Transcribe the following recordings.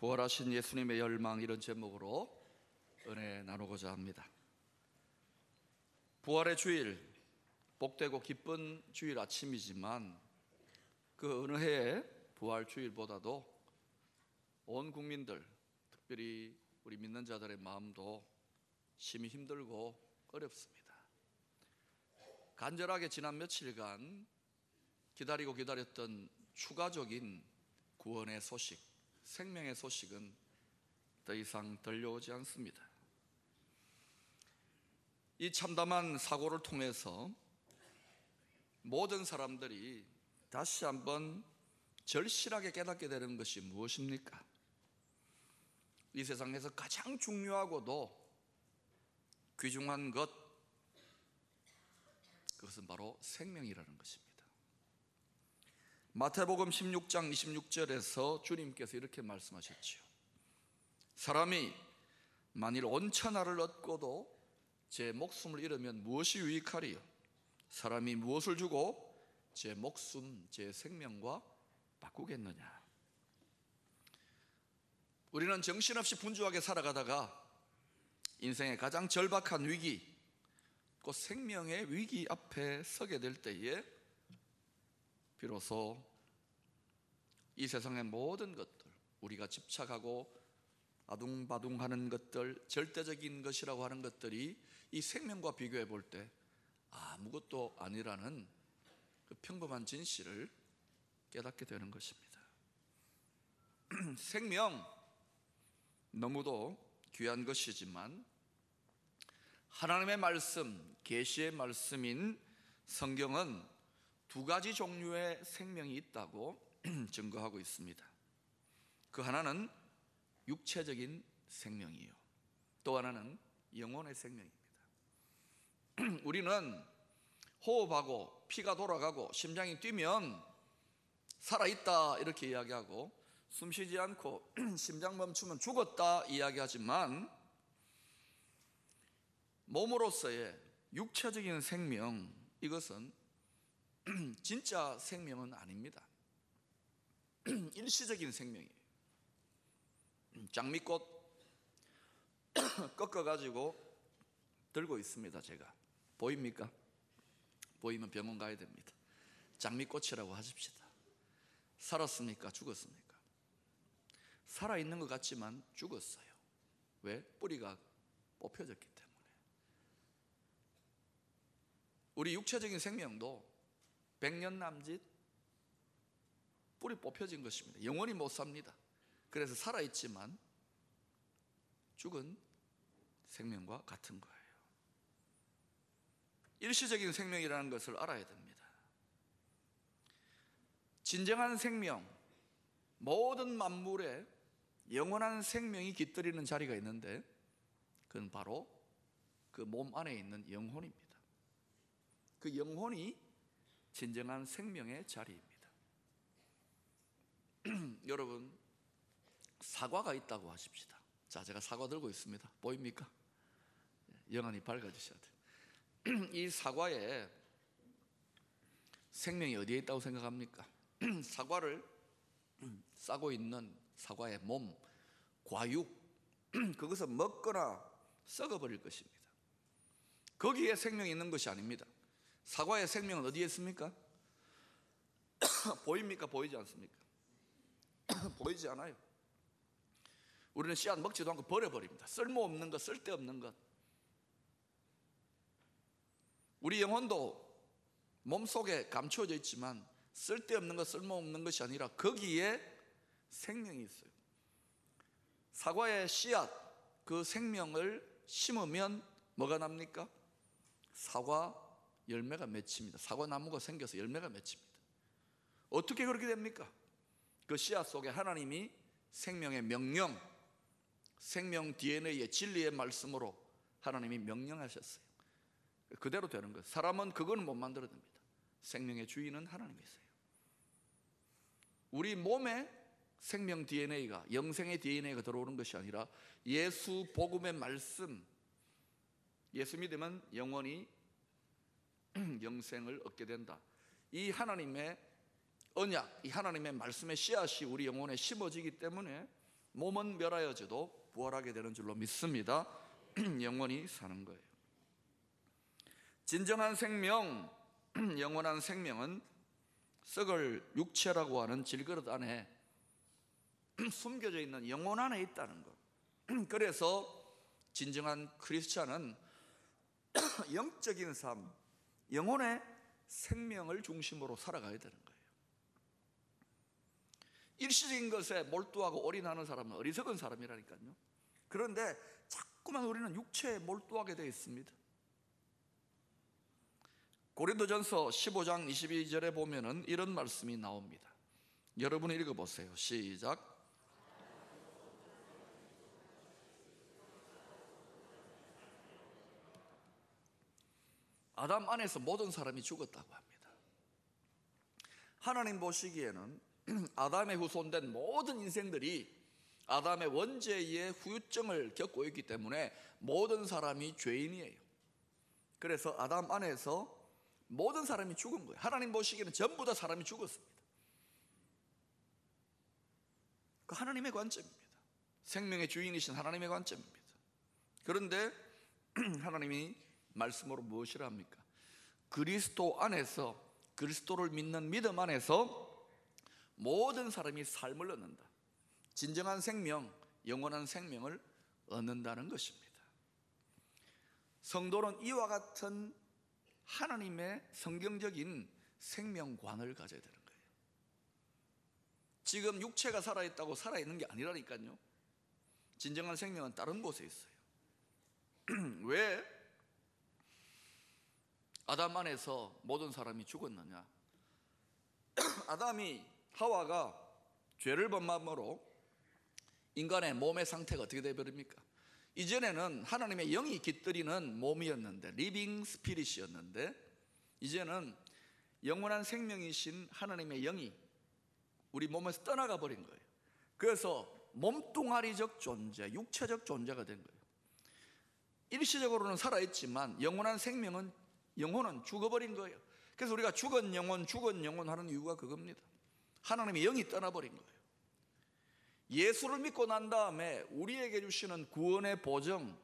부활하신 예수님의 열망 이런 제목으로 은혜 나누고자 합니다. 부활의 주일, 복되고 기쁜 주일 아침이지만 그 어느 해의 부활 주일보다도 온 국민들, 특별히 우리 믿는 자들의 마음도 심히 힘들고 어렵습니다. 간절하게 지난 며칠간 기다리고 기다렸던 추가적인 구원의 소식, 생명의 소식은 더 이상 들려오지 않습니다. 이 참담한 사고를 통해서 모든 사람들이 다시 한번 절실하게 깨닫게 되는 것이 무엇입니까? 이 세상에서 가장 중요하고도 귀중한 것, 그것은 바로 생명이라는 것입니다. 마태복음 16장 26절에서 주님께서 이렇게 말씀하셨지요. 사람이 만일 온 천하를 얻고도 제 목숨을 잃으면 무엇이 유익하리요? 사람이 무엇을 주고 제 목숨, 제 생명과 바꾸겠느냐? 우리는 정신없이 분주하게 살아가다가 인생의 가장 절박한 위기, 곧 생명의 위기 앞에 서게 될 때에 비로소 이 세상의 모든 것들, 우리가 집착하고 아둥바둥하는 것들, 절대적인 것이라고 하는 것들이 이 생명과 비교해 볼 때 아무것도 아니라는 그 평범한 진실을 깨닫게 되는 것입니다. 생명 너무도 귀한 것이지만 하나님의 말씀, 계시의 말씀인 성경은 두 가지 종류의 생명이 있다고 증거하고 있습니다. 그 하나는 육체적인 생명이요. 또 하나는 영혼의 생명입니다. 우리는 호흡하고 피가 돌아가고 심장이 뛰면 살아있다 이렇게 이야기하고 숨 쉬지 않고 심장 멈추면 죽었다 이야기하지만 몸으로서의 육체적인 생명 이것은 진짜 생명은 아닙니다. 일시적인 생명이에요. 장미꽃 꺾어가지고 들고 있습니다. 제가 보입니까? 보이면 병원 가야 됩니다. 장미꽃이라고 하십시다. 살았습니까? 죽었습니까? 살아있는 것 같지만 죽었어요. 왜? 뿌리가 뽑혀졌기 때문에. 우리 육체적인 생명도 백년 남짓 뿌리 뽑혀진 것입니다. 영원히 못 삽니다. 그래서 살아있지만 죽은 생명과 같은 거예요. 일시적인 생명이라는 것을 알아야 됩니다. 진정한 생명, 모든 만물에 영원한 생명이 깃들이는 자리가 있는데 그건 바로 그 몸 안에 있는 영혼입니다. 그 영혼이 진정한 생명의 자리입니다. 여러분, 사과가 있다고 하십시다. 자, 제가 사과 들고 있습니다. 보입니까? 영안이 밝아지셔야 돼요. 이 사과에 생명이 어디에 있다고 생각합니까? 사과를 싸고 있는 사과의 몸, 과육, 그것을 먹거나 썩어버릴 것입니다. 거기에 생명이 있는 것이 아닙니다. 사과의 생명은 어디에 있습니까? 보입니까? 보이지 않습니까? 보이지 않아요. 우리는 씨앗 먹지도 않고 버려버립니다. 쓸모없는 것, 쓸데없는 것. 우리 영혼도 몸 속에 감추어져 있지만 쓸데없는 것, 쓸모없는 것이 아니라 거기에 생명이 있어요. 사과의 씨앗, 그 생명을 심으면 뭐가 납니까? 사과 열매가 맺힙니다. 사과 나무가 생겨서 열매가 맺힙니다. 어떻게 그렇게 됩니까? 그 씨앗 속에 하나님이 생명의 명령, 생명 DNA의 진리의 말씀으로 하나님이 명령하셨어요. 그대로 되는 거예요. 사람은 그거는 못 만들어냅니다. 생명의 주인은 하나님이세요. 우리 몸에 생명 DNA가 영생의 DNA가 들어오는 것이 아니라 예수 복음의 말씀 예수 믿으면 영원히 영생을 얻게 된다. 이 하나님의 언약, 이 하나님의 말씀의 씨앗이 우리 영혼에 심어지기 때문에 몸은 멸하여져도 부활하게 되는 줄로 믿습니다. 영원히 사는 거예요. 진정한 생명, 영원한 생명은 썩을 육체라고 하는 질그릇 안에 숨겨져 있는 영혼 안에 있다는 것. 그래서 진정한 크리스찬은 영적인 삶, 영혼의 생명을 중심으로 살아가야 되는 거예요. 일시적인 것에 몰두하고 올인하는 사람은 어리석은 사람이라니까요. 그런데 자꾸만 우리는 육체에 몰두하게 되어 있습니다. 고린도전서 15장 22절에 보면은 이런 말씀이 나옵니다. 여러분이 읽어 보세요. 시작. 아담 안에서 모든 사람이 죽었다고 합니다. 하나님 보시기에는 아담의 후손된 모든 인생들이 아담의 원죄의 후유증을 겪고 있기 때문에 모든 사람이 죄인이에요. 그래서 아담 안에서 모든 사람이 죽은 거예요. 하나님 보시기에는 전부 다 사람이 죽었습니다. 그 하나님의 관점입니다. 생명의 주인이신 하나님의 관점입니다. 그런데 하나님이 말씀으로 무엇이라 합니까? 그리스도 안에서 그리스도를 믿는 믿음 안에서 모든 사람이 삶을 얻는다. 진정한 생명, 영원한 생명을 얻는다는 것입니다. 성도는 이와 같은 하나님의 성경적인 생명관을 가져야 되는 거예요. 지금 육체가 살아있다고 살아있는 게 아니라니까요. 진정한 생명은 다른 곳에 있어요. 왜 아담 안에서 모든 사람이 죽었느냐? 아담이 하와가 죄를 범함으로 인간의 몸의 상태가 어떻게 되어버립니까? 이전에는 하나님의 영이 깃들이는 몸이었는데 living spirit이었는데 이제는 영원한 생명이신 하나님의 영이 우리 몸에서 떠나가 버린 거예요. 그래서 몸뚱아리적 존재, 육체적 존재가 된 거예요. 일시적으로는 살아있지만 영원한 생명은 영혼은 죽어버린 거예요. 그래서 우리가 죽은 영혼, 죽은 영혼 하는 이유가 그겁니다. 하나님의 영이 떠나버린 거예요. 예수를 믿고 난 다음에 우리에게 주시는 구원의 보정,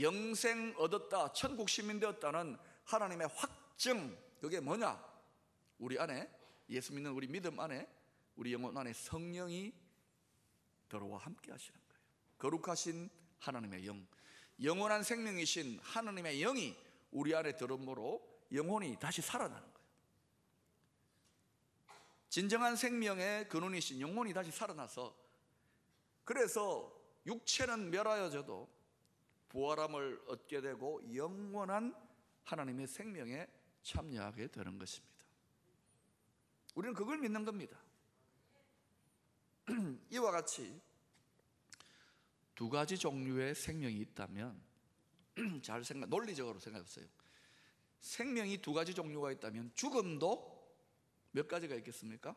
영생 얻었다, 천국 시민 되었다는 하나님의 확증, 그게 뭐냐? 우리 안에, 예수 믿는 우리 믿음 안에, 우리 영혼 안에 성령이 들어와 함께 하시는 거예요. 거룩하신 하나님의 영, 영원한 생명이신 하나님의 영이 우리 안에 들어오므로 영혼이 다시 살아나는 거예요. 진정한 생명의 근원이신 영혼이 다시 살아나서 그래서 육체는 멸하여져도 부활함을 얻게 되고 영원한 하나님의 생명에 참여하게 되는 것입니다. 우리는 그걸 믿는 겁니다. 이와 같이 두 가지 종류의 생명이 있다면 잘 생각 논리적으로 생각해 보세요. 생명이 두 가지 종류가 있다면 죽음도 몇 가지가 있겠습니까?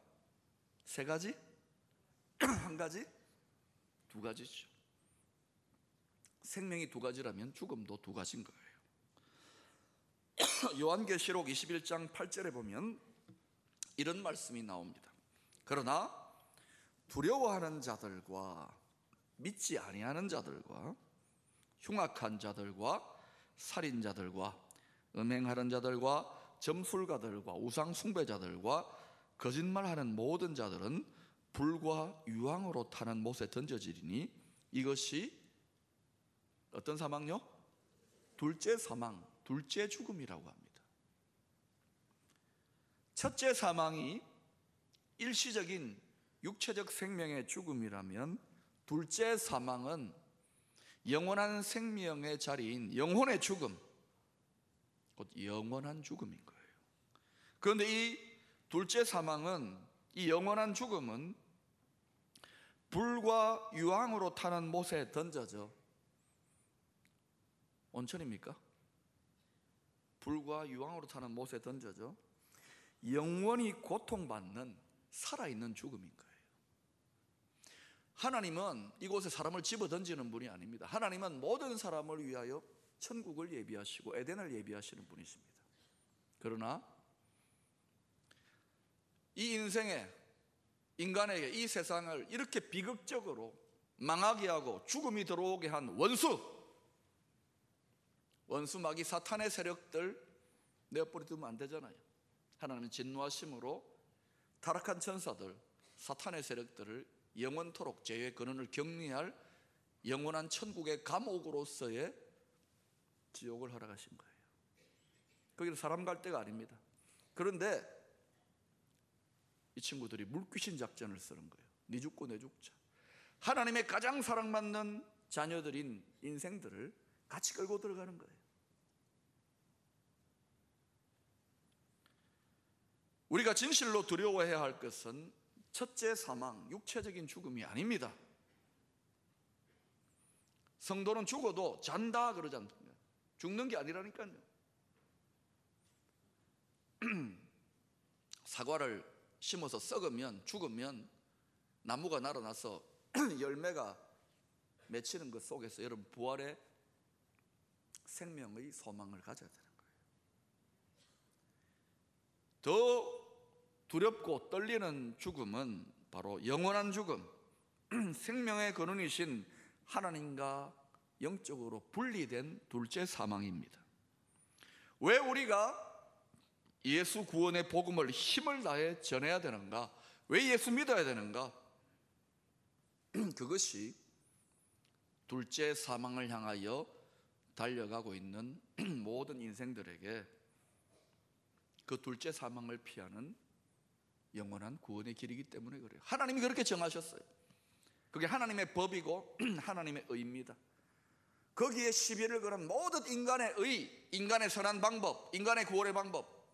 세 가지? 한 가지? 두 가지죠. 생명이 두 가지라면 죽음도 두 가지인 거예요. 요한계시록 21장 8절에 보면 이런 말씀이 나옵니다. 그러나 두려워하는 자들과 믿지 아니하는 자들과 흉악한 자들과 살인자들과 음행하는 자들과 점술가들과 우상 숭배자들과 거짓말하는 모든 자들은 불과 유황으로 타는 못에 던져지리니 이것이 어떤 사망요? 둘째 사망, 둘째 죽음이라고 합니다. 첫째 사망이 일시적인 육체적 생명의 죽음이라면 둘째 사망은 영원한 생명의 자리인 영혼의 죽음, 곧 영원한 죽음인 거예요. 그런데 이 둘째 사망은 이 영원한 죽음은 불과 유황으로 타는 못에 던져져 온천입니까? 불과 유황으로 타는 못에 던져져 영원히 고통받는 살아있는 죽음인 거예요. 하나님은 이곳에 사람을 집어 던지는 분이 아닙니다. 하나님은 모든 사람을 위하여 천국을 예비하시고 에덴을 예비하시는 분이십니다. 그러나 이 인생에 인간에게 이 세상을 이렇게 비극적으로 망하게 하고 죽음이 들어오게 한 원수 원수 마귀 사탄의 세력들 내버려 두면 안 되잖아요. 하나님은 진노하심으로 타락한 천사들 사탄의 세력들을 영원토록 죄의 근원을 격리할 영원한 천국의 감옥으로서의 지옥을 허락하신 거예요. 거기는 사람 갈 데가 아닙니다. 그런데 이 친구들이 물귀신 작전을 쓰는 거예요. 네 죽고 내 죽자. 하나님의 가장 사랑받는 자녀들인 인생들을 같이 끌고 들어가는 거예요. 우리가 진실로 두려워해야 할 것은 첫째 사망, 육체적인 죽음이 아닙니다. 성도는 죽어도 잔다 그러지 않습니다. 죽는 게 아니라니까요. 사과를 심어서 썩으면 죽으면 나무가 날아나서 열매가 맺히는 것 속에서 여러분 부활의 생명의 소망을 가져야 되는 거예요. 더 두렵고 떨리는 죽음은 바로 영원한 죽음, 생명의 근원이신 하나님과 영적으로 분리된 둘째 사망입니다. 왜 우리가 예수 구원의 복음을 힘을 다해 전해야 되는가? 왜 예수 믿어야 되는가? 그것이 둘째 사망을 향하여 달려가고 있는 모든 인생들에게 그 둘째 사망을 피하는 영원한 구원의 길이기 때문에 그래요. 하나님이 그렇게 정하셨어요. 그게 하나님의 법이고 하나님의 의입니다. 거기에 시비를 거는 모든 인간의 의, 인간의 선한 방법, 인간의 구원의 방법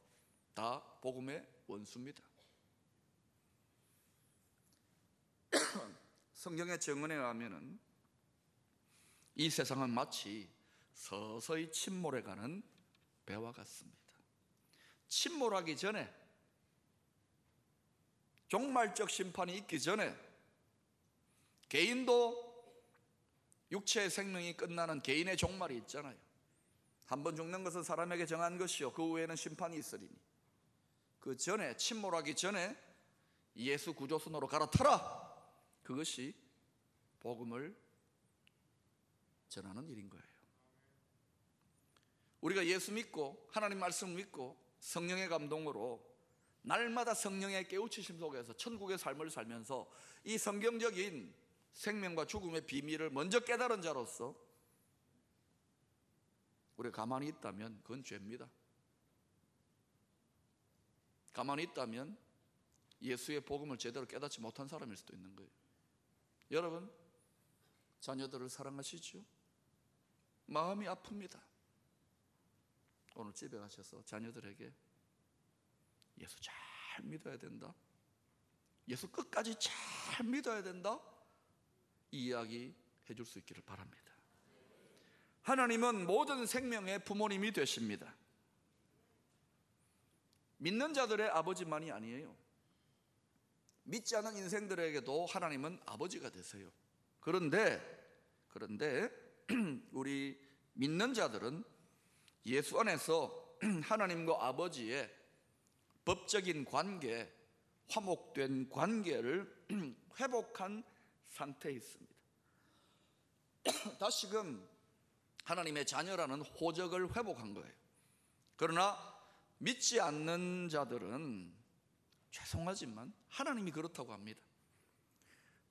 다 복음의 원수입니다. 성경의 정언에 의하면은 이 세상은 마치 서서히 침몰해 가는 배와 같습니다. 침몰하기 전에 종말적 심판이 있기 전에 개인도 육체의 생명이 끝나는 개인의 종말이 있잖아요. 한 번 죽는 것은 사람에게 정한 것이요. 그 후에는 심판이 있으리니. 그 전에, 침몰하기 전에 예수 구조순으로 갈아타라! 그것이 복음을 전하는 일인 거예요. 우리가 예수 믿고, 하나님 말씀 믿고, 성령의 감동으로 날마다 성령의 깨우치심 속에서 천국의 삶을 살면서 이 성경적인 생명과 죽음의 비밀을 먼저 깨달은 자로서 우리가 가만히 있다면 그건 죄입니다. 가만히 있다면 예수의 복음을 제대로 깨닫지 못한 사람일 수도 있는 거예요. 여러분, 자녀들을 사랑하시죠? 마음이 아픕니다. 오늘 집에 가셔서 자녀들에게 예수 잘 믿어야 된다. 예수 끝까지 잘 믿어야 된다. 이 이야기 해줄 수 있기를 바랍니다. 하나님은 모든 생명의 부모님이 되십니다. 믿는 자들의 아버지만이 아니에요. 믿지 않은 인생들에게도 하나님은 아버지가 되세요. 그런데, 그런데, 우리 믿는 자들은 예수 안에서 하나님과 아버지의 법적인 관계, 화목된 관계를 회복한 상태에 있습니다. 다시금 하나님의 자녀라는 호적을 회복한 거예요. 그러나 믿지 않는 자들은 죄송하지만 하나님이 그렇다고 합니다.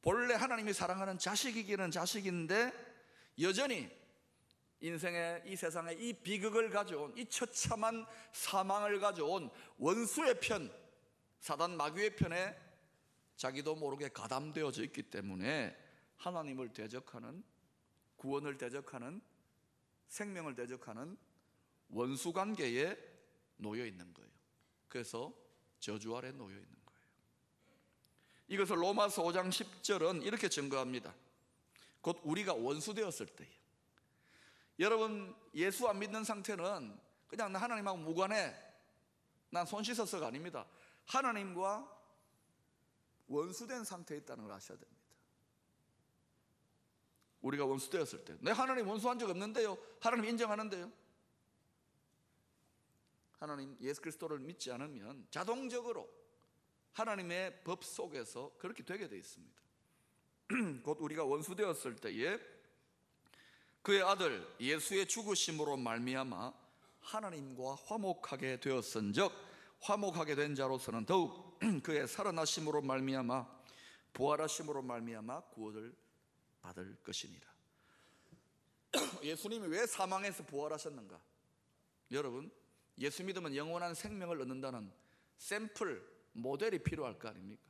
본래 하나님이 사랑하는 자식이기는 자식인데 여전히 인생의 이 세상에 이 비극을 가져온 이 처참한 사망을 가져온 원수의 편, 사단 마귀의 편에 자기도 모르게 가담되어져 있기 때문에 하나님을 대적하는 구원을 대적하는 생명을 대적하는 원수 관계에 놓여 있는 거예요. 그래서 저주 아래 놓여 있는 거예요. 이것을 로마서 5장 10절은 이렇게 증거합니다. 곧 우리가 원수 되었을 때예요. 여러분 예수 안 믿는 상태는 그냥 나 하나님하고 무관해. 난 손 씻었어가 아닙니다. 하나님과 원수된 상태에 있다는 걸 아셔야 됩니다. 우리가 원수 되었을 때, 내 하나님 원수한 적 없는데요. 하나님 인정하는데요. 하나님 예수 그리스도를 믿지 않으면 자동적으로 하나님의 법 속에서 그렇게 되게 되어 있습니다. 곧 우리가 원수 되었을 때에 그의 아들 예수의 죽으심으로 말미암아 하나님과 화목하게 되었은즉 화목하게 된 자로서는 더욱 그의 살아나심으로 말미암아 부활하심으로 말미암아 구원을 받을 것이니라. 예수님이 왜 사망에서 부활하셨는가? 여러분, 예수 믿으면 영원한 생명을 얻는다는 샘플 모델이 필요할 거 아닙니까?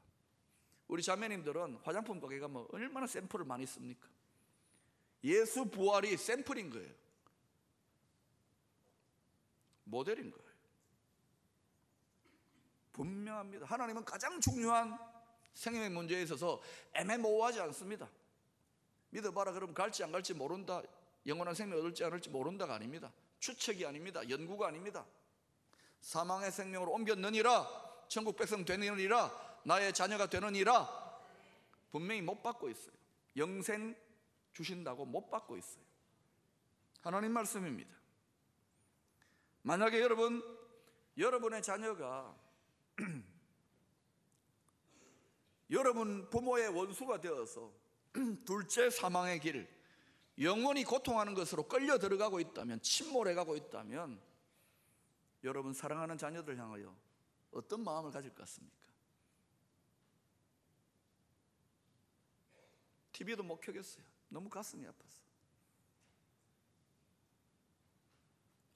우리 자매님들은 화장품 가게 가면 얼마나 샘플을 많이 씁니까? 예수 부활이 샘플인 거예요. 모델인 거예요. 분명합니다. 하나님은 가장 중요한 생명의 문제에 있어서 애매모호하지 않습니다. 믿어봐라 그럼 갈지 안 갈지 모른다. 영원한 생명 얻을지 않을지 모른다가 아닙니다. 추측이 아닙니다. 연구가 아닙니다. 사망의 생명으로 옮겼느니라 천국 백성 되느니라 나의 자녀가 되느니라 분명히 못 받고 있어요. 영생 주신다고 못 받고 있어요. 하나님 말씀입니다. 만약에 여러분 여러분의 자녀가 여러분 부모의 원수가 되어서 둘째 사망의 길 영원히 고통하는 것으로 끌려 들어가고 있다면 침몰해 가고 있다면 여러분 사랑하는 자녀들 향하여 어떤 마음을 가질 것 같습니까? TV도 못 켜겠어요. 너무 가슴이 아팠어.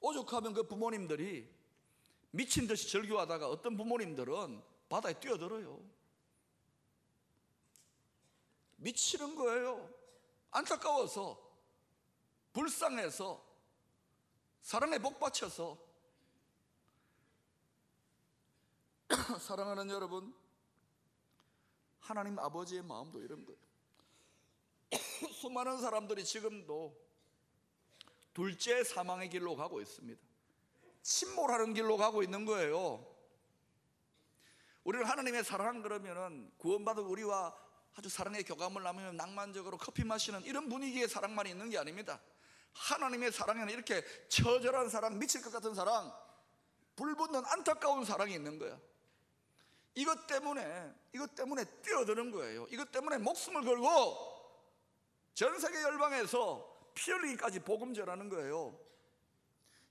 오죽하면 그 부모님들이 미친 듯이 절규하다가 어떤 부모님들은 바다에 뛰어들어요. 미치는 거예요. 안타까워서, 불쌍해서, 사랑에 복받쳐서. 사랑하는 여러분, 하나님 아버지의 마음도 이런 거예요. 수많은 사람들이 지금도 둘째 사망의 길로 가고 있습니다. 침몰하는 길로 가고 있는 거예요. 우리를 하나님의 사랑 그러면은 구원받은 우리와 아주 사랑의 교감을 나누며 낭만적으로 커피 마시는 이런 분위기의 사랑만 있는 게 아닙니다. 하나님의 사랑에는 이렇게 처절한 사랑, 미칠 것 같은 사랑, 불붙는 안타까운 사랑이 있는 거야. 이것 때문에, 이것 때문에 뛰어드는 거예요. 이것 때문에 목숨을 걸고 전 세계 열방에서 피 흘리기까지 복음 전하는 거예요.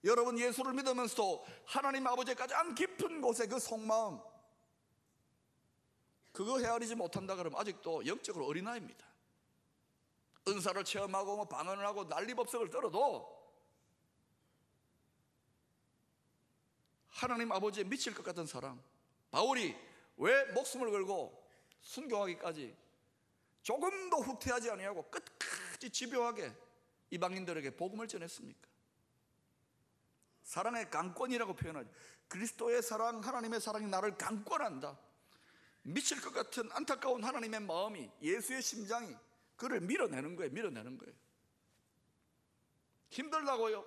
여러분 예수를 믿으면서도 하나님 아버지의 가장 깊은 곳에 그 속마음 그거 헤아리지 못한다 그러면 아직도 영적으로 어린아이입니다. 은사를 체험하고 뭐 방언을 하고 난리법석을 떨어도 하나님 아버지의 미칠 것 같은 사랑 바울이 왜 목숨을 걸고 순교하기까지 조금도 후퇴하지 아니하고 끝까지 집요하게 이방인들에게 복음을 전했습니까? 사랑의 강권이라고 표현하죠. 그리스도의 사랑, 하나님의 사랑이 나를 강권한다. 미칠 것 같은 안타까운 하나님의 마음이 예수의 심장이 그를 밀어내는 거예요. 밀어내는 거예요. 힘들다고요?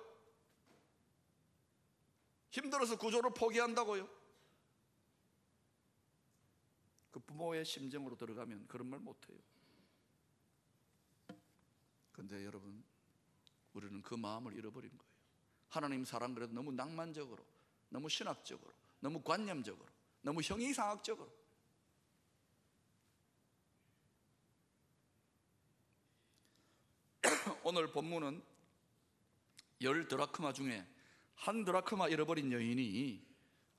힘들어서 구조를 포기한다고요? 그 부모의 심정으로 들어가면 그런 말 못해요. 근데 여러분, 우리는 그 마음을 잃어버린 거예요. 하나님 사랑 그래도 너무 낭만적으로, 너무 신학적으로, 너무 관념적으로, 너무 형이상학적으로. 오늘 본문은 열 드라크마 중에 한 드라크마 잃어버린 여인이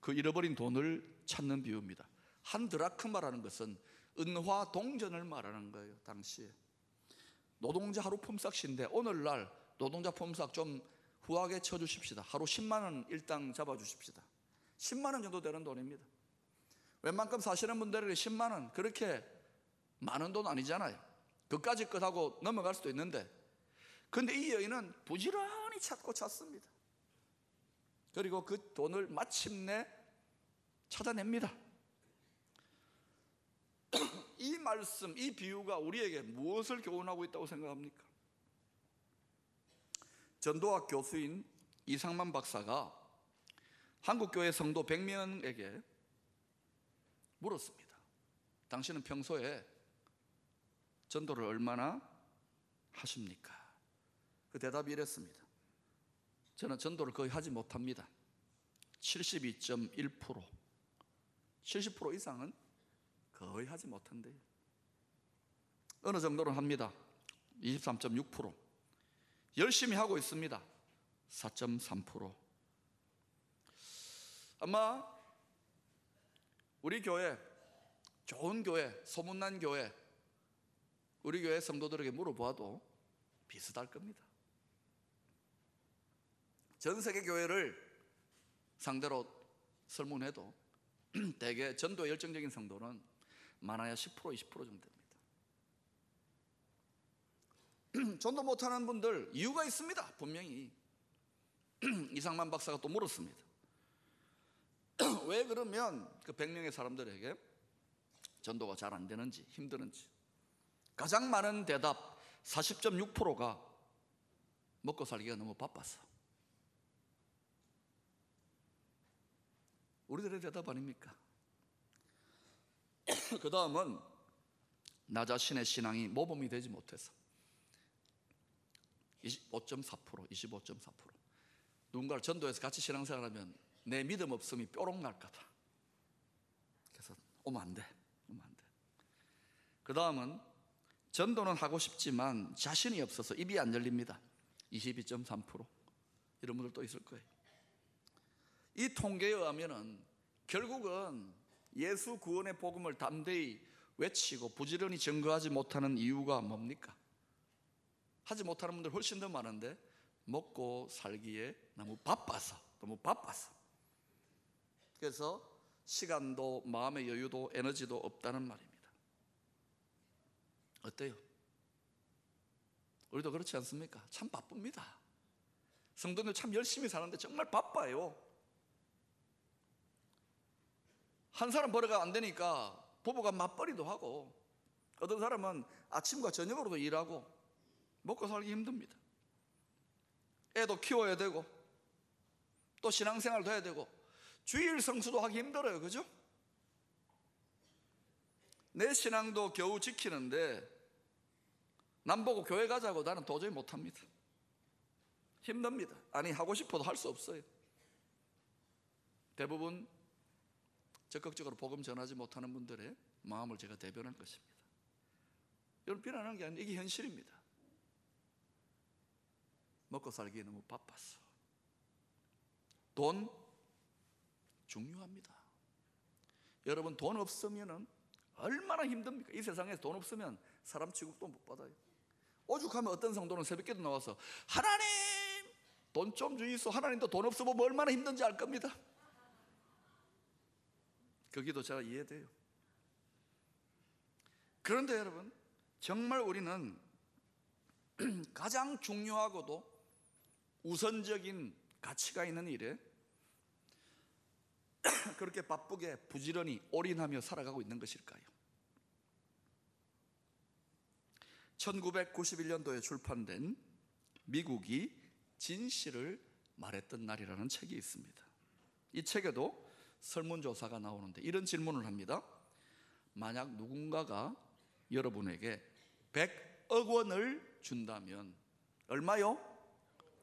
그 잃어버린 돈을 찾는 비유입니다. 한 드라크마라는 것은 은화 동전을 말하는 거예요. 당시에 노동자 하루 품삯인데 오늘날 노동자 품삯 좀 후하게 쳐주십시다. 하루 10만 원 일당 잡아주십시다. 10만 원 정도 되는 돈입니다. 웬만큼 사시는 분들에게 10만 원 그렇게 많은 돈 아니잖아요. 그까지 끝하고 넘어갈 수도 있는데 근데 이 여인은 부지런히 찾고 찾습니다. 그리고 그 돈을 마침내 찾아냅니다. 이 말씀, 이 비유가 우리에게 무엇을 교훈하고 있다고 생각합니까? 전도학 교수인 이상만 박사가 한국교회 성도 100명에게 물었습니다. 당신은 평소에 전도를 얼마나 하십니까? 그 대답이 이랬습니다. 저는 전도를 거의 하지 못합니다. 72.1% 70% 이상은 거의 하지 못한대요. 어느 정도는 합니다. 23.6%. 열심히 하고 있습니다. 4.3%. 아마 우리 교회 좋은 교회, 소문난 교회 우리 교회 성도들에게 물어봐도 비슷할 겁니다. 전 세계 교회를 상대로 설문해도 대개 전도 열정적인 성도는 많아야 10% 20% 정도 됩니다. 전도 못하는 분들 이유가 있습니다. 분명히 이상만 박사가 또 물었습니다. 왜 그러면 그 100명의 사람들에게 전도가 잘 안 되는지 힘드는지 가장 많은 대답 40.6%가 먹고 살기가 너무 바빠서 우리들의 대답 아닙니까? 그 다음은 나 자신의 신앙이 모범이 되지 못해서 25.4% 25.4% 누군가를 전도해서 같이 신앙생활하면 내 믿음 없음이 뾰록 날까봐 그래서 오면 안돼 오면 안돼. 그 다음은 전도는 하고 싶지만 자신이 없어서 입이 안 열립니다. 22.3% 이런 분들 또 있을 거예요. 이 통계에 의하면은 결국은 예수 구원의 복음을 담대히 외치고 부지런히 증거하지 못하는 이유가 뭡니까? 하지 못하는 분들 훨씬 더 많은데 먹고 살기에 너무 바빠서 너무 바빠서 그래서 시간도 마음의 여유도 에너지도 없다는 말입니다. 어때요? 우리도 그렇지 않습니까? 참 바쁩니다. 성도들 참 열심히 사는데 정말 바빠요. 한 사람 버려가 안 되니까 부부가 맞벌이도 하고 어떤 사람은 아침과 저녁으로도 일하고 먹고 살기 힘듭니다. 애도 키워야 되고 또 신앙생활도 해야 되고 주일 성수도 하기 힘들어요. 그죠? 내 신앙도 겨우 지키는데 남 보고 교회 가자고 나는 도저히 못합니다. 힘듭니다. 아니 하고 싶어도 할 수 없어요. 대부분 적극적으로 복음 전하지 못하는 분들의 마음을 제가 대변한 것입니다. 여러분 비난하는 게 아니라 이게 현실입니다. 먹고 살기에 너무 바빴어. 돈 중요합니다. 여러분 돈 없으면은 얼마나 힘듭니까? 이 세상에서 돈 없으면 사람 취급도 못 받아요. 오죽하면 어떤 성도는 새벽에도 나와서 하나님 돈 좀 주이소. 하나님도 돈 없으면 뭐 얼마나 힘든지 알 겁니다. 그 기도 제가 이해돼요. 그런데 여러분 정말 우리는 가장 중요하고도 우선적인 가치가 있는 일에 그렇게 바쁘게 부지런히 올인하며 살아가고 있는 것일까요? 1991년도에 출판된 미국이 진실을 말했던 날이라는 책이 있습니다. 이 책에도 설문조사가 나오는데 이런 질문을 합니다. 만약 누군가가 여러분에게 100억 원을 준다면 얼마요?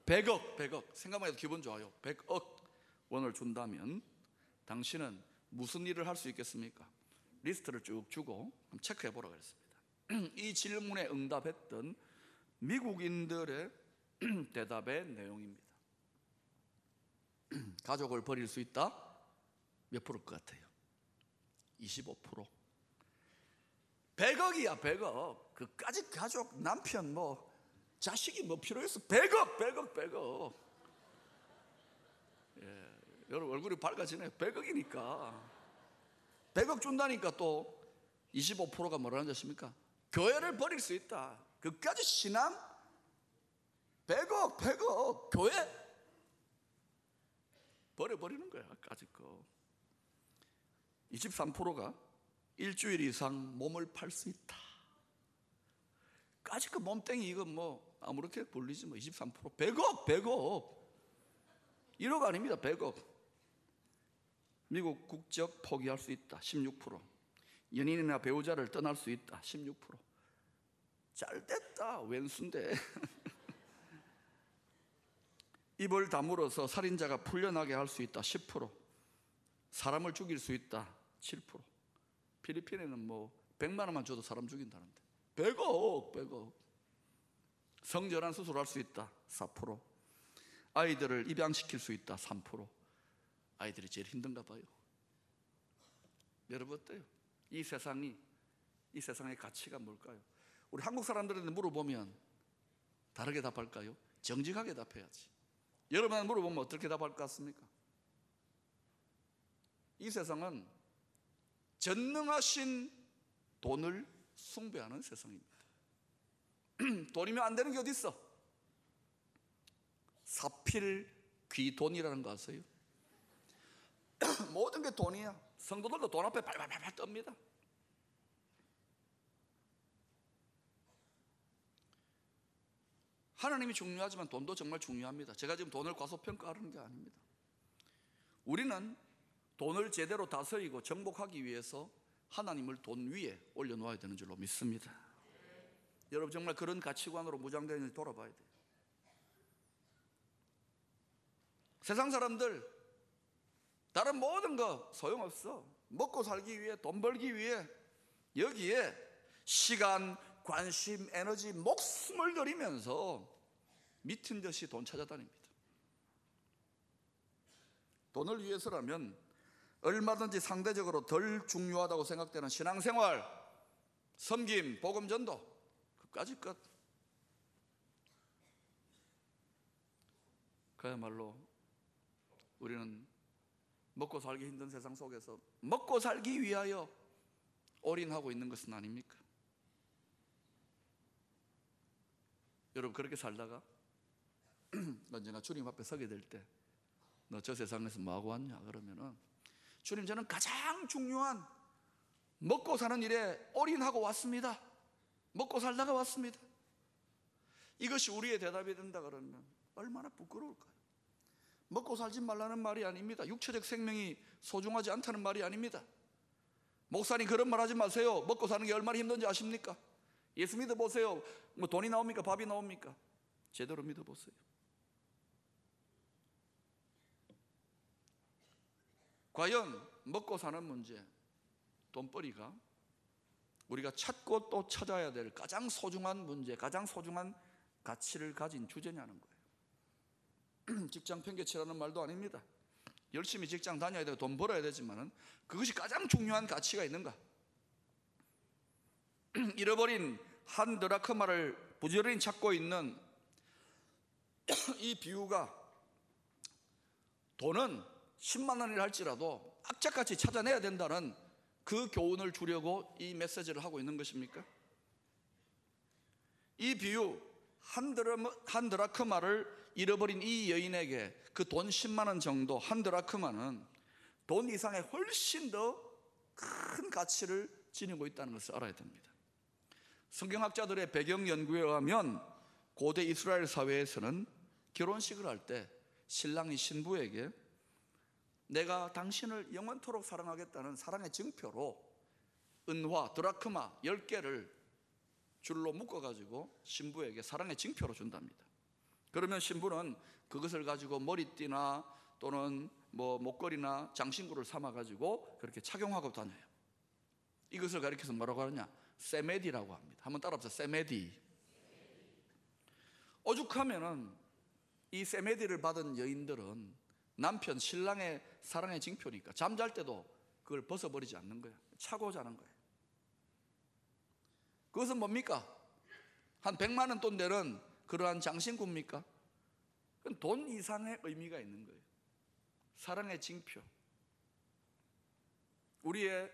100억, 100억. 생각만 해도 기분 좋아요. 100억 원을 준다면 당신은 무슨 일을 할 수 있겠습니까? 리스트를 쭉 주고 체크해 보라 그랬습니다. 이 질문에 응답했던 미국인들의 대답의 내용입니다. 가족을 버릴 수 있다? 몇 프로일 것 같아요? 25%. 100억이야, 100억. 그까지 가족, 남편, 뭐, 자식이 뭐 필요했어? 100억, 100억, 100억. 예, 여러분 얼굴이 밝아지네요. 100억이니까. 100억 준다니까 또 25%가 뭐라는 뜻입니까? 교회를 버릴 수 있다. 그까지 신앙? 100억, 100억. 교회? 버려버리는 거야, 까짓 거. 23%가 일주일 이상 몸을 팔 수 있다. 까짓 거 몸땡이 이거 뭐 아무렇게 불리지 뭐 23%. 100억, 100억. 1억 아닙니다, 100억. 미국 국적 포기할 수 있다. 16%. 연인이나 배우자를 떠날 수 있다. 16%. 잘 됐다. 왼수인데. 입을 다물어서 살인자가 풀려나게 할 수 있다. 10%. 사람을 죽일 수 있다. 7%. 필리핀에는 뭐 100만 원만 줘도 사람 죽인다는데. 100억, 100억. 성전환 수술할 수 있다. 4%. 아이들을 입양시킬 수 있다. 3%. 아이들이 제일 힘든가 봐요. 여러분 어때요? 이 세상이 이 세상의 가치가 뭘까요? 우리 한국 사람들한테 물어보면 다르게 답할까요? 정직하게 답해야지. 여러분한테 물어보면 어떻게 답할 것 같습니까? 이 세상은 전능하신 돈을 숭배하는 세상입니다. 돈이면 안 되는 게 어디 있어? 사필 귀돈이라는 거 아세요? 모든 게 돈이야. 성도들도 돈 앞에 발발발발 떱니다. 하나님이 중요하지만 돈도 정말 중요합니다. 제가 지금 돈을 과소평가하는 게 아닙니다. 우리는 돈을 제대로 다스리고 정복하기 위해서 하나님을 돈 위에 올려놓아야 되는 줄로 믿습니다. 여러분 정말 그런 가치관으로 무장되는지 돌아봐야 돼요. 세상 사람들 다른 모든 거 소용없어. 먹고 살기 위해 돈 벌기 위해 여기에 시간, 관심, 에너지, 목숨을 들이면서 미친 듯이 돈 찾아다닙니다. 돈을 위해서라면 얼마든지 상대적으로 덜 중요하다고 생각되는 신앙생활, 섬김, 복음 전도 그까지 것 그야말로 우리는 먹고 살기 힘든 세상 속에서 먹고 살기 위하여 올인하고 있는 것은 아닙니까? 여러분 그렇게 살다가 언제나 주님 앞에 서게 될 때 너 저 세상에서 뭐 하고 왔냐 그러면은 주님 저는 가장 중요한 먹고 사는 일에 올인하고 왔습니다. 먹고 살다가 왔습니다. 이것이 우리의 대답이 된다 그러면 얼마나 부끄러울까요? 먹고 살지 말라는 말이 아닙니다. 육체적 생명이 소중하지 않다는 말이 아닙니다. 목사님 그런 말 하지 마세요. 먹고 사는 게 얼마나 힘든지 아십니까? 예수 믿어 보세요. 뭐 돈이 나옵니까? 밥이 나옵니까? 제대로 믿어 보세요. 과연 먹고 사는 문제, 돈벌이가 우리가 찾고 또 찾아야 될 가장 소중한 문제, 가장 소중한 가치를 가진 주제냐는 거예요. 직장 평균치라는 말도 아닙니다. 열심히 직장 다녀야 되고 돈 벌어야 되지만은 그것이 가장 중요한 가치가 있는가? 잃어버린 한 드라크마를 부지런히 찾고 있는 이 비유가 돈은 10만 원이라 할지라도 악착같이 찾아내야 된다는 그 교훈을 주려고 이 메시지를 하고 있는 것입니까? 이 비유 한, 드라마, 한 드라크마를 잃어버린 이 여인에게 그 돈 10만 원 정도 한 드라크마는 돈 이상의 훨씬 더 큰 가치를 지니고 있다는 것을 알아야 됩니다. 성경학자들의 배경 연구에 의하면 고대 이스라엘 사회에서는 결혼식을 할 때 신랑이 신부에게 내가 당신을 영원토록 사랑하겠다는 사랑의 증표로 은화, 드라크마 10개를 줄로 묶어가지고 신부에게 사랑의 증표로 준답니다. 그러면 신부는 그것을 가지고 머리띠나 또는 뭐 목걸이나 장신구를 삼아가지고 그렇게 착용하고 다녀요. 이것을 가리켜서 뭐라고 하느냐? 세메디라고 합니다. 한번 따라합시다. 세메디. 오죽하면은 이 세메디를 받은 여인들은 남편 신랑의 사랑의 징표니까 잠잘 때도 그걸 벗어버리지 않는 거야. 차고 자는 거야. 그것은 뭡니까? 한 100만 원 돈 되는 그러한 장신구입니까? 그건 돈 이상의 의미가 있는 거예요. 사랑의 징표. 우리의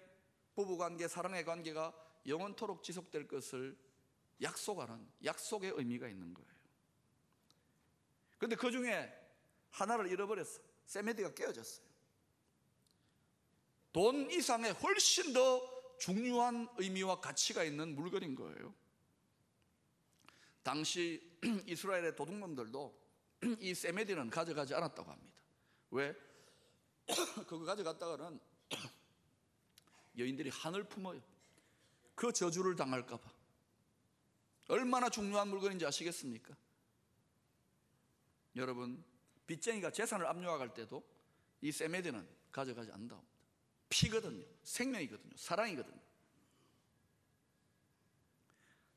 부부 관계, 사랑의 관계가 영원토록 지속될 것을 약속하는 약속의 의미가 있는 거예요. 그런데 그 중에 하나를 잃어버렸어. 세메디가 깨어졌어요. 돈 이상의 훨씬 더 중요한 의미와 가치가 있는 물건인 거예요. 당시 이스라엘의 도둑놈들도 이 세메디는 가져가지 않았다고 합니다. 왜? 그거 가져갔다가는 여인들이 한을 품어요. 그 저주를 당할까봐. 얼마나 중요한 물건인지 아시겠습니까? 여러분, 빚쟁이가 재산을 압류할 때도 이 세메디는 가져가지 합니다. 피거든요. 생명이거든요. 사랑이거든요.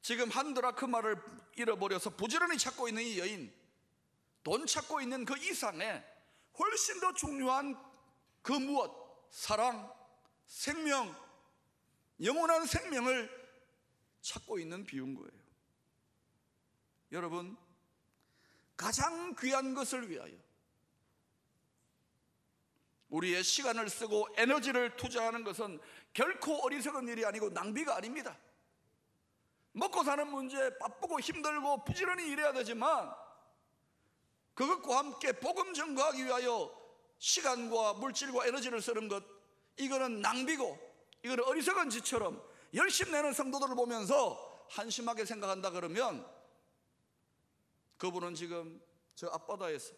지금 한 드라크마를 잃어버려서 부지런히 찾고 있는 이 여인, 돈 찾고 있는 그 이상에 훨씬 더 중요한 그 무엇, 사랑, 생명, 영원한 생명을 찾고 있는 비운 거예요. 여러분, 가장 귀한 것을 위하여 우리의 시간을 쓰고 에너지를 투자하는 것은 결코 어리석은 일이 아니고 낭비가 아닙니다. 먹고 사는 문제 바쁘고 힘들고 부지런히 일해야 되지만 그것과 함께 복음 전거하기 위하여 시간과 물질과 에너지를 쓰는 것 이거는 낭비고 이거는 어리석은 짓처럼 열심 내는 성도들을 보면서 한심하게 생각한다 그러면 그분은 지금 저 앞바다에서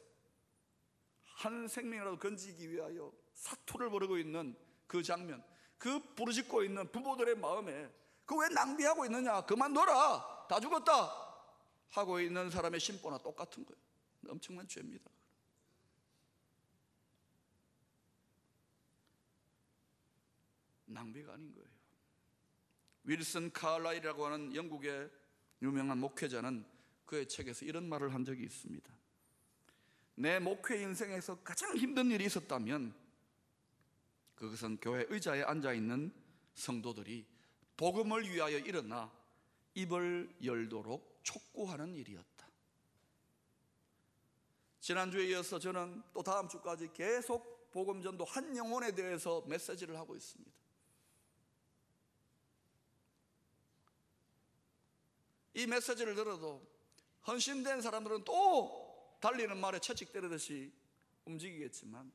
한 생명이라도 건지기 위하여 사투를 벌이고 있는 그 장면 그 부르짖고 있는 부모들의 마음에 그 왜 낭비하고 있느냐 그만둬라 다 죽었다 하고 있는 사람의 심보나 똑같은 거예요. 엄청난 죄입니다. 낭비가 아닌 거예요. 윌슨 카라이라고 하는 영국의 유명한 목회자는 그의 책에서 이런 말을 한 적이 있습니다 내 목회 인생에서 가장 힘든 일이 있었다면 그것은 교회 의자에 앉아 있는 성도들이 복음을 위하여 일어나 입을 열도록 촉구하는 일이었다. 지난주에 이어서 저는 또 다음 주까지 계속 복음 전도 한 영혼에 대해서 메시지를 하고 있습니다. 이 메시지를 들어도 헌신된 사람들은 또 달리는 말에 채찍 때리듯이 움직이겠지만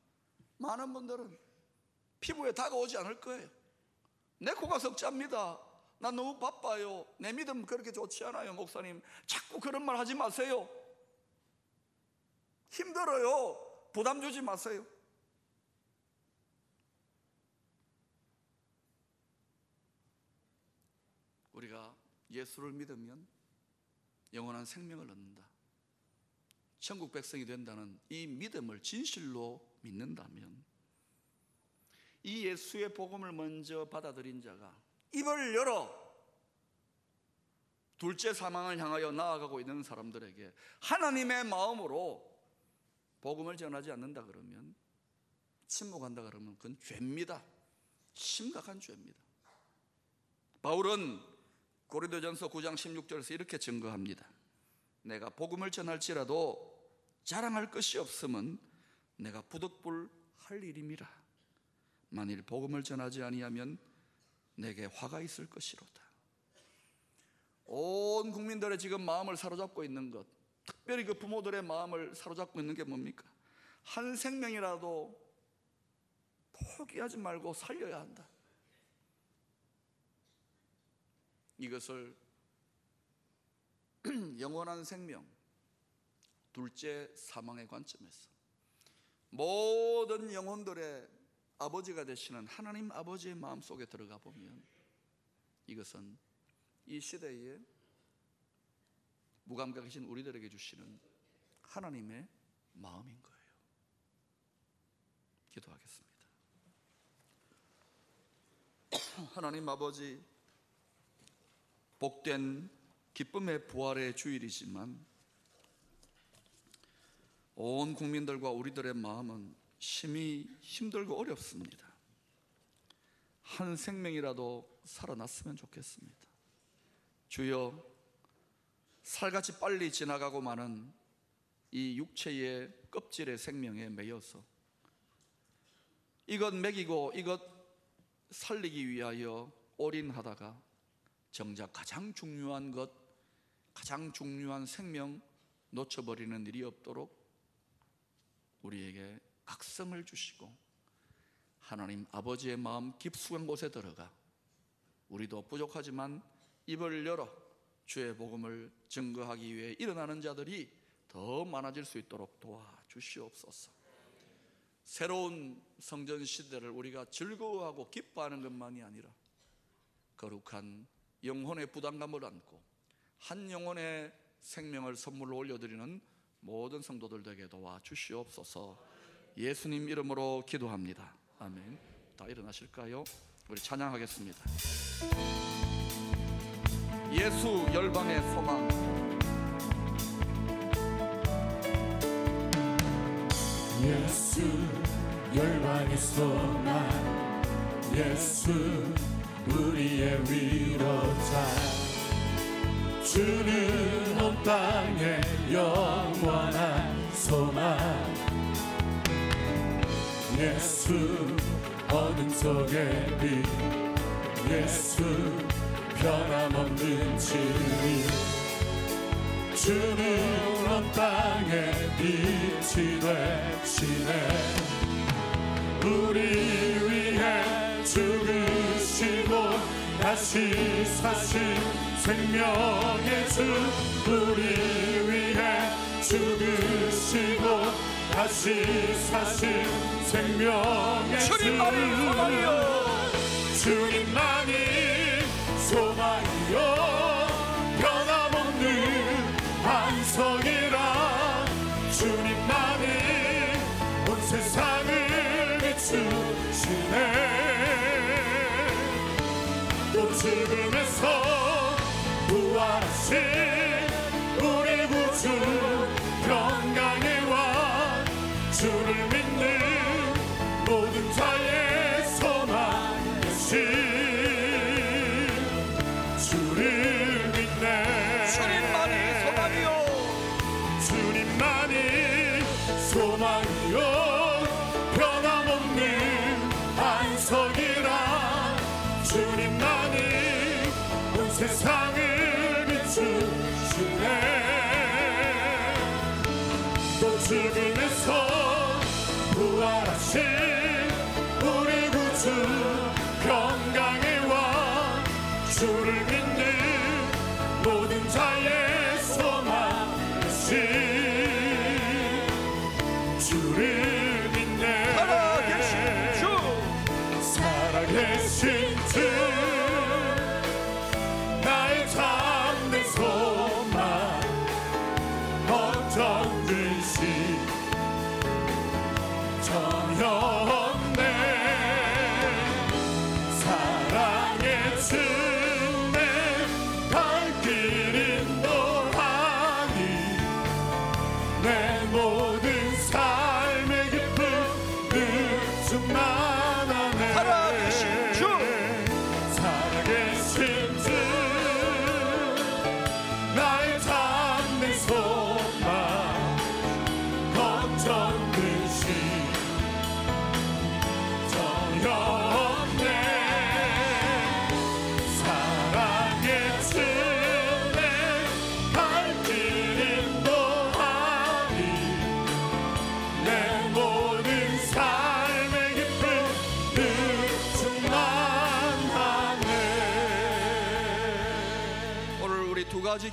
많은 분들은 피부에 다가오지 않을 거예요. 내 코가 석자입니다. 난 너무 바빠요. 내 믿음 그렇게 좋지 않아요, 목사님. 자꾸 그런 말 하지 마세요. 힘들어요. 부담 주지 마세요. 우리가 예수를 믿으면 영원한 생명을 얻는다. 천국 백성이 된다는 이 믿음을 진실로 믿는다면 이 예수의 복음을 먼저 받아들인 자가 입을 열어 둘째 사망을 향하여 나아가고 있는 사람들에게 하나님의 마음으로 복음을 전하지 않는다 그러면 침묵한다 그러면 그건 죄입니다. 심각한 죄입니다. 바울은 고린도전서 9장 16절에서 이렇게 증거합니다. 내가 복음을 전할지라도 자랑할 것이 없음은 내가 부득불 할 일임이라. 만일 복음을 전하지 아니하면 내게 화가 있을 것이로다. 온 국민들의 지금 마음을 사로잡고 있는 것, 특별히 그 부모들의 마음을 사로잡고 있는 게 뭡니까? 한 생명이라도 포기하지 말고 살려야 한다. 이것을 영원한 생명, 둘째 사망의 관점에서 모든 영혼들의 아버지가 되시는 하나님 아버지의 마음 속에 들어가 보면 이것은 이 시대에 무감각하신 우리들에게 주시는 하나님의 마음인 거예요. 기도하겠습니다. 하나님 아버지, 복된 기쁨의 부활의 주일이지만 온 국민들과 우리들의 마음은 심히 힘들고 어렵습니다. 한 생명이라도 살아났으면 좋겠습니다. 주여, 살같이 빨리 지나가고 마는 이 육체의 껍질의 생명에 매여서 이것 먹이고 이것 살리기 위하여 올인하다가 정작 가장 중요한 것, 가장 중요한 생명 놓쳐버리는 일이 없도록 우리에게 각성을 주시고 하나님 아버지의 마음 깊숙한 곳에 들어가 우리도 부족하지만 입을 열어 주의 복음을 증거하기 위해 일어나는 자들이 더 많아질 수 있도록 도와주시옵소서. 새로운 성전 시대를 우리가 즐거워하고 기뻐하는 것만이 아니라 거룩한 영혼의 부담감을 안고 한 영혼의 생명을 선물로 올려드리는 모든 성도들 에게 도와주시옵소서. 예수님 이름으로 기도합니다. 아멘. 다 일어나실까요? 우리 찬양하겠습니다. 예수 열방의 소망 예수 열방의 소망 예수 우리의 위로자. 주는 온 땅의 영원한 소망. 예수 어둠 속의 빛. 예수 변함없는 진리. 주는 온 땅에 빛이 되시네. 우리 위해 죽 으시고 다시 사신 생명의 주 우리 위해 죽으시고 다시 사신 생명의 주. 주님만이 소망이요 주님만이 소망이요 우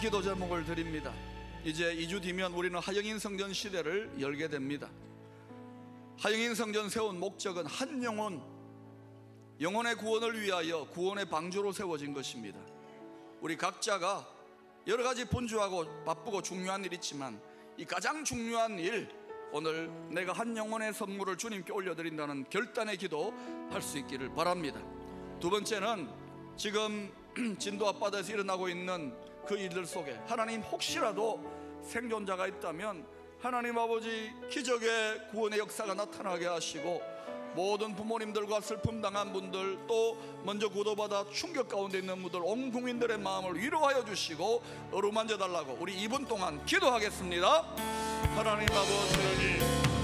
기도 제목을 드립니다. 이제 2주 뒤면 우리는 하영인 성전 시대를 열게 됩니다. 하영인 성전 세운 목적은 한 영혼, 영혼의 구원을 위하여 구원의 방주로 세워진 것입니다. 우리 각자가 여러 가지 분주하고 바쁘고 중요한 일 있지만 이 가장 중요한 일 오늘 내가 한 영혼의 선물을 주님께 올려드린다는 결단의 기도 할 수 있기를 바랍니다. 두 번째는 지금 진도 앞바다에서 일어나고 있는 그 일들 속에 하나님 혹시라도 생존자가 있다면 하나님 아버지 기적의 구원의 역사가 나타나게 하시고 모든 부모님들과 슬픔 당한 분들 또 먼저 구도받아 충격 가운데 있는 분들 온 국민들의 마음을 위로하여 주시고 어루만져 달라고 우리 2분 동안 기도하겠습니다. 하나님 아버지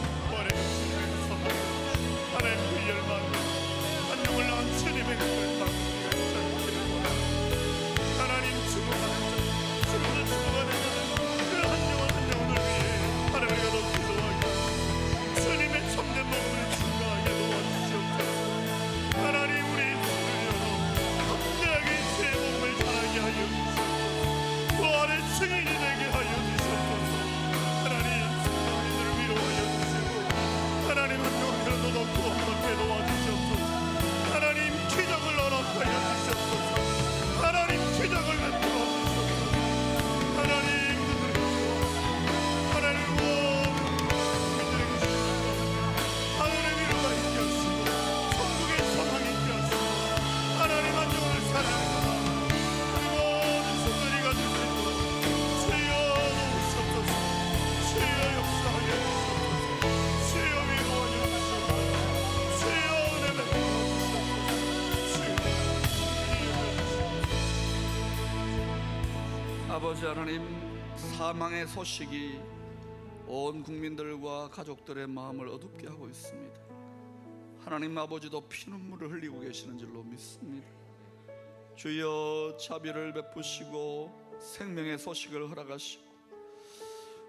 아버지 하나님 사망의 소식이 온 국민들과 가족들의 마음을 어둡게 하고 있습니다. 하나님 아버지도 피눈물을 흘리고 계시는 줄로 믿습니다. 주여 자비를 베푸시고 생명의 소식을 허락하시고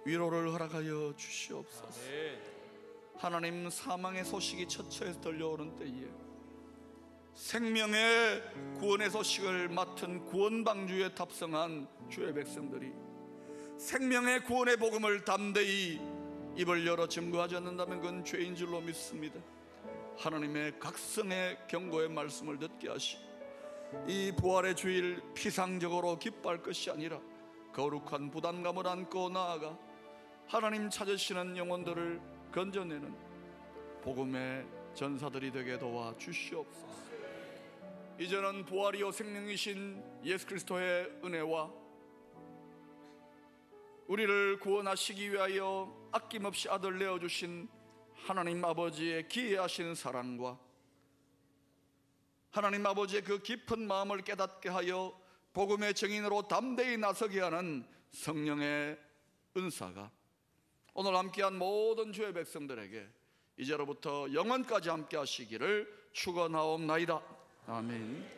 위로를 허락하여 주시옵소서. 하나님 사망의 소식이 처처에서 들려오는 때에 생명의 구원의 소식을 맡은 구원방주에 탑승한 주의 백성들이 생명의 구원의 복음을 담대히 입을 열어 증거하지 않는다면 그건 죄인 줄로 믿습니다. 하나님의 각성의 경고의 말씀을 듣게 하시고 이 부활의 주일 피상적으로 기뻐할 것이 아니라 거룩한 부담감을 안고 나아가 하나님 찾으시는 영혼들을 건져내는 복음의 전사들이 되게 도와 주시옵소서. 이제는 부활이요 생명이신 예수 그리스도의 은혜와 우리를 구원하시기 위하여 아낌없이 아들 내어 주신 하나님 아버지의 기이하신 사랑과 하나님 아버지의 그 깊은 마음을 깨닫게 하여 복음의 증인으로 담대히 나서게 하는 성령의 은사가 오늘 함께한 모든 주의 백성들에게 이제로부터 영원까지 함께 하시기를 축원하옵나이다. 아멘.